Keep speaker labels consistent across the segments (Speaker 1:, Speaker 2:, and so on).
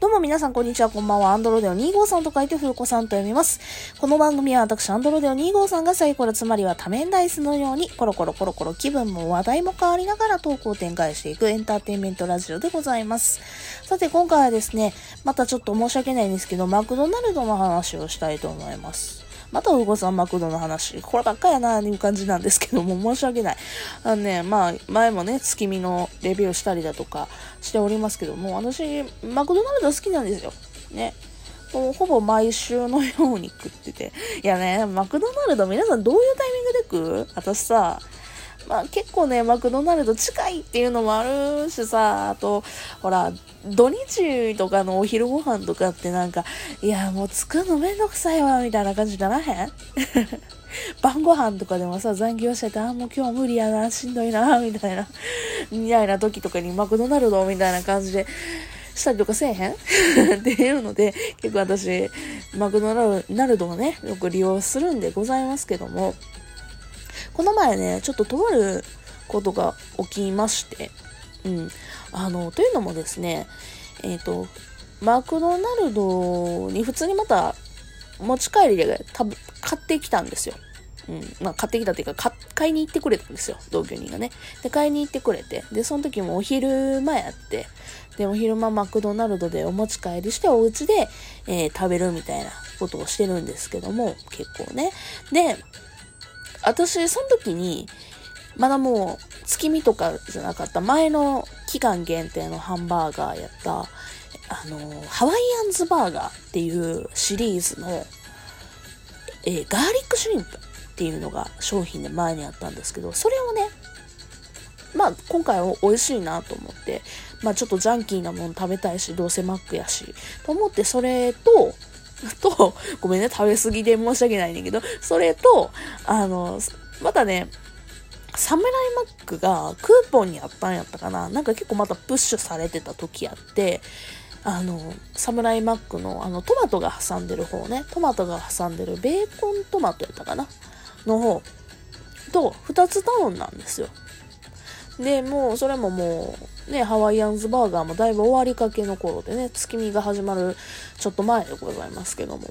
Speaker 1: どうも皆さんこんにちは、こんばんは。アンドロデオ2号さんと書いて、風子さんと読みます。この番組は私、アンドロデオ2号さんがサイコロ、つまりは多面ダイスのように、コロコロコロコロ気分も話題も変わりながらトークを展開していくエンターテインメントラジオでございます。さて、今回はですね、またちょっと申し訳ないんですけど、マクドナルドの話をしたいと思います。また、お子さんマクドの話。こればっかやな、いう感じなんですけども、申し訳ない。あのね、まあ、前もね、月見のレビューしたりだとかしておりますけども、私、マクドナルド好きなんですよ。ね。もうほぼ毎週のように食ってて。いやね、マクドナルド皆さんどういうタイミングで食う？私さ、まあ結構ね、マクドナルド近いっていうのもあるしさ、あと、ほら、土日とかのお昼ご飯とかってなんか、いや、もう作るのめんどくさいわ、みたいな感じじゃなへん 晩ご飯とかでもさ、残業してて、あ、もう今日無理やな、しんどいな、みたいな、みたいな時とかにマクドナルドみたいな感じで、したりとかせえへん？っていうので、結構私、マクドナルドをね、よく利用するんでございますけども、この前ね、ちょっととあることが起きまして、うん。あの、というのもですね、えっ、ー、と、マクドナルドに普通にまた持ち帰りで買ってきたんですよ。うん。まあ、買ってきたっていうか、買いに行ってくれたんですよ。同居人がね。で、買いに行ってくれて。で、その時もお昼前やって。で、お昼間マクドナルドでお持ち帰りしてお家で、えー、食べるみたいなことをしてるんですけども、結構ね。で、私、その時に、まだもう、月見とかじゃなかった前の期間限定のハンバーガーやった、あの、ハワイアンズバーガーっていうシリーズの、えー、ガーリックシュリンプっていうのが商品で前にあったんですけど、それをね、まあ今回は美味しいなと思って、まあちょっとジャンキーなもの食べたいし、どうせマックやし、と思ってそれと、と、ごめんね、食べ過ぎで申し訳ないんだけど、それと、あの、またね、サムライマックがクーポンにあったんやったかな。なんか結構またプッシュされてた時あって、あの、サムライマックのあのトマトが挟んでる方ね、トマトが挟んでるベーコントマトやったかな。の方と2つ頼んだんですよ。で、もうそれももうね、ハワイアンズバーガーもだいぶ終わりかけの頃でね、月見が始まるちょっと前でございますけども。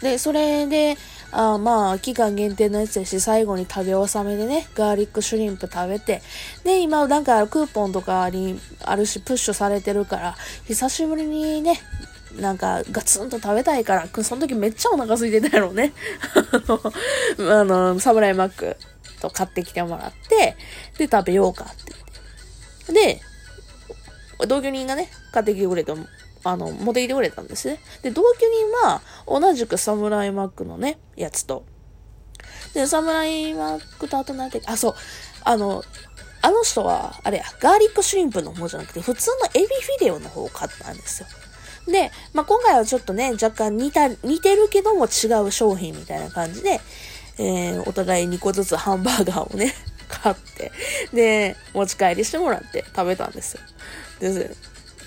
Speaker 1: で、それで、あまあ、期間限定のやつやし、最後に食べ納めでね、ガーリックシュリンプ食べて、で、今なんかクーポンとかにあるし、プッシュされてるから、久しぶりにね、なんかガツンと食べたいから、その時めっちゃお腹空いてたやろうね。あの、サムライマックと買ってきてもらって、で、食べようかって。で、同居人がね、買ってきてくれてあの、持ってきてくれたんですね。で、同居人は、同じくサムライマックのね、やつと。で、サムライマックとあと何て、あ、そう、あの、あの人は、あれや、ガーリックシュリンプの方じゃなくて、普通のエビフィレオの方を買ったんですよ。で、まあ、今回はちょっとね、若干似た、似てるけども違う商品みたいな感じで、えー、お互い2個ずつハンバーガーをね、買って、で、持ち帰りしてもらって食べたんですよ。で、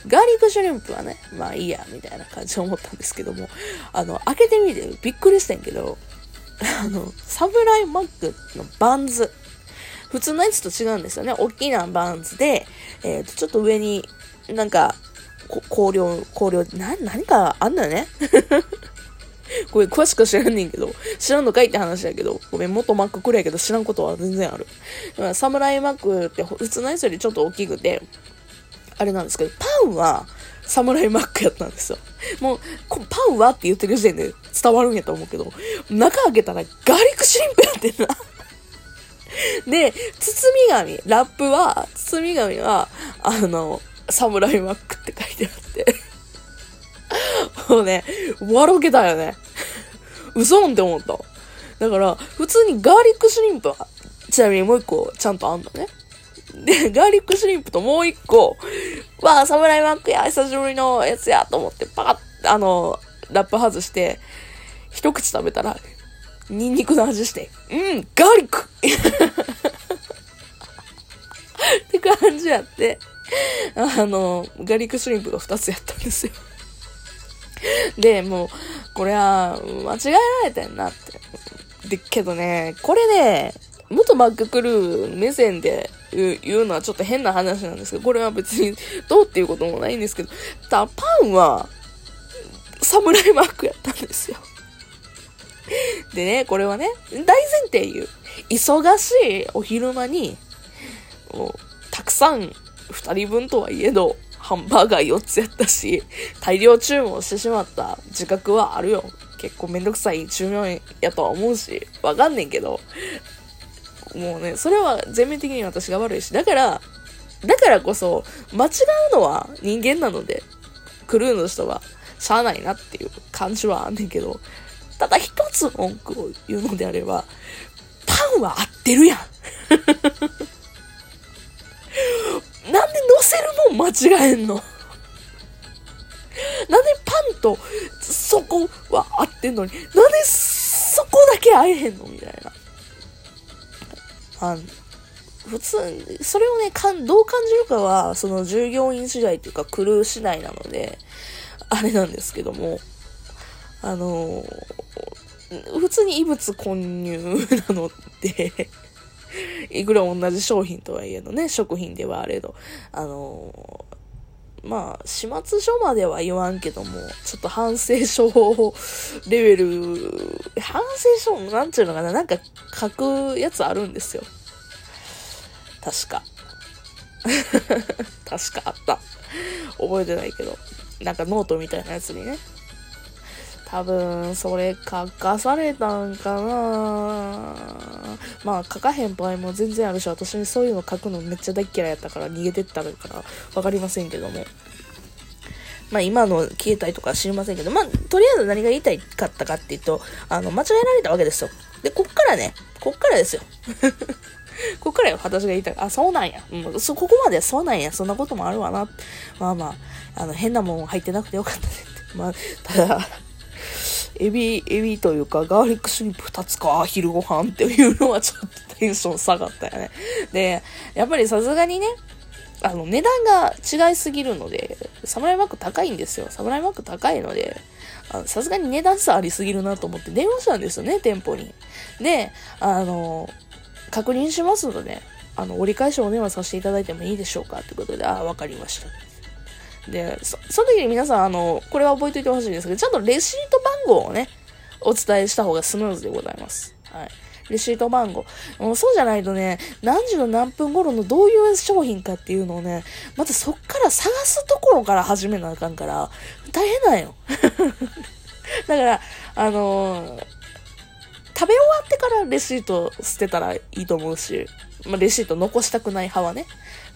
Speaker 1: ガーリックシュリンプはね、まあいいや、みたいな感じで思ったんですけども、あの、開けてみてびっくりしたんけど、あの、サムライマックのバンズ。普通のやつと違うんですよね。大きなバンズで、えっ、ー、と、ちょっと上に、なんか、香料、香料、な、何かあんだよね。ごめん、詳しく知らんねんけど、知らんのかいって話だけど、ごめん、元マックくらいやけど知らんことは全然ある。サムライマックって普通のやつよりちょっと大きくて、あれなんですけど、パンはサムライマックやったんですよ。もう、パンはって言ってる時点で伝わるんやと思うけど、中開けたらガーリックシリンプやってんな。で、包み紙、ラップは、包み紙は、あの、サムライマックって書いてあって もうね、笑けたよね。嘘んって思った。だから、普通にガーリックシュリンプは、ちなみにもう一個ちゃんとあんのね。で、ガーリックシュリンプともう一個、わあ、サムライマックや、久しぶりのやつや、と思って、パカッ、あの、ラップ外して、一口食べたら、ニンニクの味して、うん、ガーリックって感じやって、あの、ガーリックシュリンプが二つやったんですよ。で、もう、これは、間違えられてんなって。で、けどね、これね、元マッククルー目線でいうのはちょっと変な話なんですけど、これは別にどうっていうこともないんですけど、たパンは、サムライマークやったんですよ。でね、これはね、大前提言う。忙しいお昼間に、もう、たくさん、二人分とはいえど、ハンバーガー4つやったし、大量注文してしまった自覚はあるよ。結構めんどくさい注文やとは思うし、わかんねんけど、もうね、それは全面的に私が悪いし、だから、だからこそ、間違うのは人間なので、クルーの人は、しゃあないなっていう感じはあんねんけど、ただ一つ文句を言うのであれば、パンは合ってるやん。せるもん間違えんの。なんでパンとそこは合ってんのに、なんでそこだけ合えへんのみたいな。あの普通、それをね、かん、どう感じるかは、その従業員次第っていうか、クルー次第なので、あれなんですけども、あのー、普通に異物混入なので。いくら同じ商品とはいえどね、食品ではあれど、あのー、まあ、始末書までは言わんけども、ちょっと反省書レベル、反省書、なんちゅうのかな、なんか書くやつあるんですよ。確か。確かあった。覚えてないけど。なんかノートみたいなやつにね。多分、それ書かされたんかなまあ、書かへん場合も全然あるし、私にそういうの書くのめっちゃ大嫌いやったから逃げてったのからわかりませんけども。まあ今の消えたりとか知りませんけど、まあとりあえず何が言いたいかったかっていうと、あの、間違えられたわけですよ。で、こっからね、こっからですよ。こっからよ、私が言いたい。あ、そうなんや。もうそ、ここまでそうなんや。そんなこともあるわな。まあまあ、あの、変なもん入ってなくてよかったねって。まあ、ただ、エビ、エビというか、ガーリックシュリンプ2つか、昼ご飯っていうのはちょっとテンション下がったよね。で、やっぱりさすがにね、あの、値段が違いすぎるので、サムライマック高いんですよ。サムライマック高いので、さすがに値段差ありすぎるなと思って電話したんですよね、店舗に。で、あの、確認しますので、あの、折り返しお電話させていただいてもいいでしょうかってことで、ああ、わかりました。で、そ、その時に皆さん、あの、これは覚えておいてほしいんですけど、ちゃんとレシート番号をね、お伝えした方がスムーズでございます。はい。レシート番号。もうそうじゃないとね、何時の何分頃のどういう商品かっていうのをね、またそっから探すところから始めなあかんから、大変なんよ。だから、あのー、食べ終わってからレシート捨てたらいいと思うし、まあ、レシート残したくない派はね、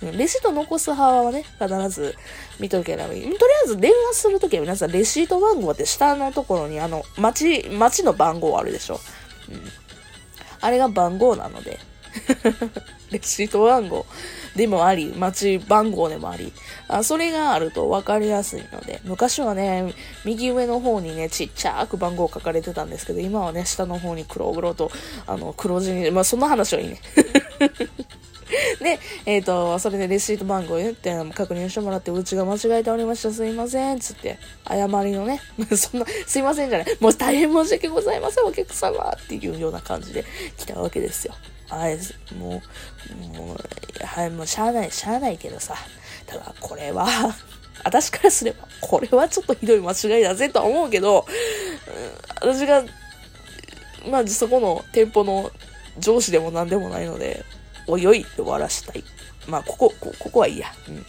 Speaker 1: レシート残す派はね、必ず見とけばいい。とりあえず電話するときは皆さんレシート番号って下のところにあの、町、町の番号あるでしょ。うん。あれが番号なので。レシート番号でもあり、町番号でもあり、あそれがあると分かりやすいので、昔はね、右上の方にね、ちっちゃく番号書かれてたんですけど、今はね、下の方に黒々と、あの、黒字に、まあ、そんな話はいいね。で、えっ、ー、と、それでレシート番号言って確認してもらって、うちが間違えておりました、すいません、つって、謝りのね、そんな、すいませんじゃない、もう大変申し訳ございません、お客様っていうような感じで来たわけですよ。あれ、もう、もう、はい、もうしゃあない、しゃあないけどさ、ただこれは 私からすれば、これはちょっとひどい間違いだぜとは思うけど、うん、私が、まあ、そこの店舗の上司でも何でもないので、おいおいって終わらしたい。まあ、ここ、こここはいいや。うん。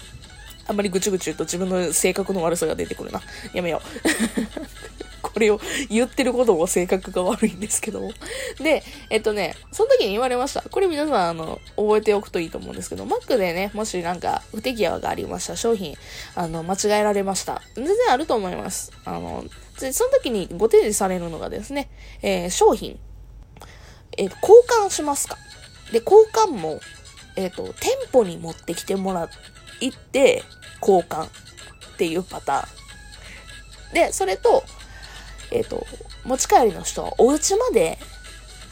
Speaker 1: あんまりぐちゅぐちゅ言うと自分の性格の悪さが出てくるな。やめよう。これを言ってることも性格が悪いんですけども。で、えっとね、その時に言われました。これ皆さん、あの、覚えておくといいと思うんですけど、Mac でね、もしなんか不手際がありました、商品、あの、間違えられました。全然あると思います。あの、その時にご提示されるのがですね、えー、商品、えー、交換しますか？で、交換も、えっ、ー、と、店舗に持ってきてもらって、交換っていうパターン。で、それと、えっ、ー、と、持ち帰りの人はお家まで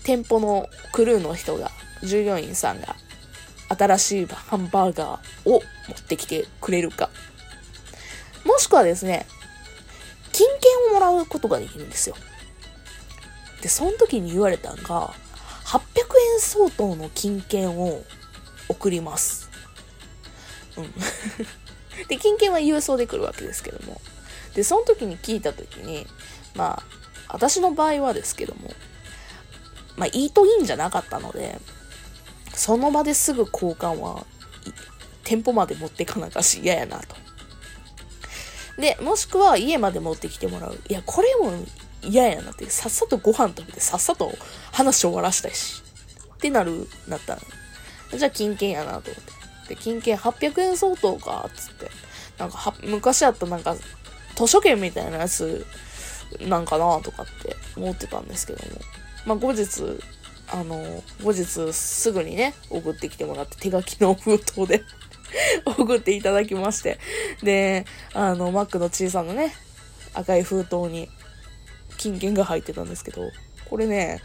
Speaker 1: 店舗のクルーの人が、従業員さんが新しいハンバーガーを持ってきてくれるか。もしくはですね、金券をもらうことができるんですよ。で、その時に言われたのが、円相当の金券を送ります。うん。で、金券は郵送で来るわけですけども。で、その時に聞いた時に、まあ、私の場合はですけども、まあ、イートインじゃなかったので、その場ですぐ交換は、店舗まで持ってかなかし嫌やなと。で、もしくは家まで持ってきてもらう。いや、これも嫌やなって、さっさとご飯食べて、さっさと話終わらしたいし。ってなる、なったじゃあ金券やなと思って。で、金券800円相当か、つって。なんかは、昔あったなんか、図書券みたいなやつ、なんかなとかって思ってたんですけども。まあ、後日、あの、後日すぐにね、送ってきてもらって手書きの封筒で 送っていただきまして。で、あの、マックの小さなね、赤い封筒に金券が入ってたんですけど、これね、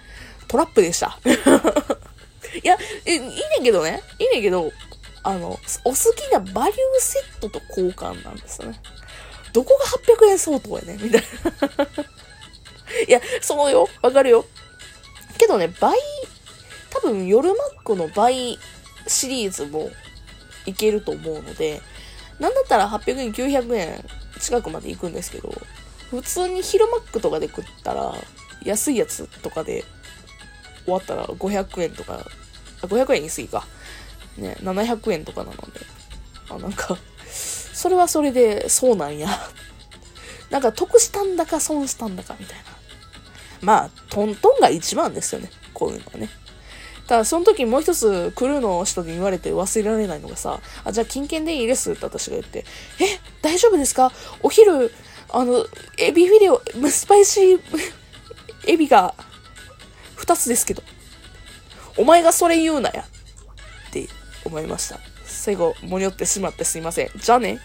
Speaker 1: トラップでした。いや、え、いいねんけどね。いいねんけど、あの、お好きなバリューセットと交換なんですよね。どこが800円相当やねみたいな。いや、そうよ。わかるよ。けどね、倍、多分夜マックの倍シリーズもいけると思うので、なんだったら800円、900円近くまで行くんですけど、普通に昼マックとかで食ったら、安いやつとかで終わったら500円とか、500円言い過ぎか。ね、700円とかなので。あ、なんか、それはそれで、そうなんや。なんか得したんだか損したんだかみたいな。まあ、トントンが一番ですよね。こういうのはね。ただ、その時もう一つ、クルーの人に言われて忘れられないのがさ、あ、じゃあ金券でいいですって私が言って、え、大丈夫ですか？お昼、あの、エビフィレオ、スパイシー、エビが、二つですけど。お前がそれ言うなや。って思いました。最後、盛り寄ってしまってすいません。じゃあね。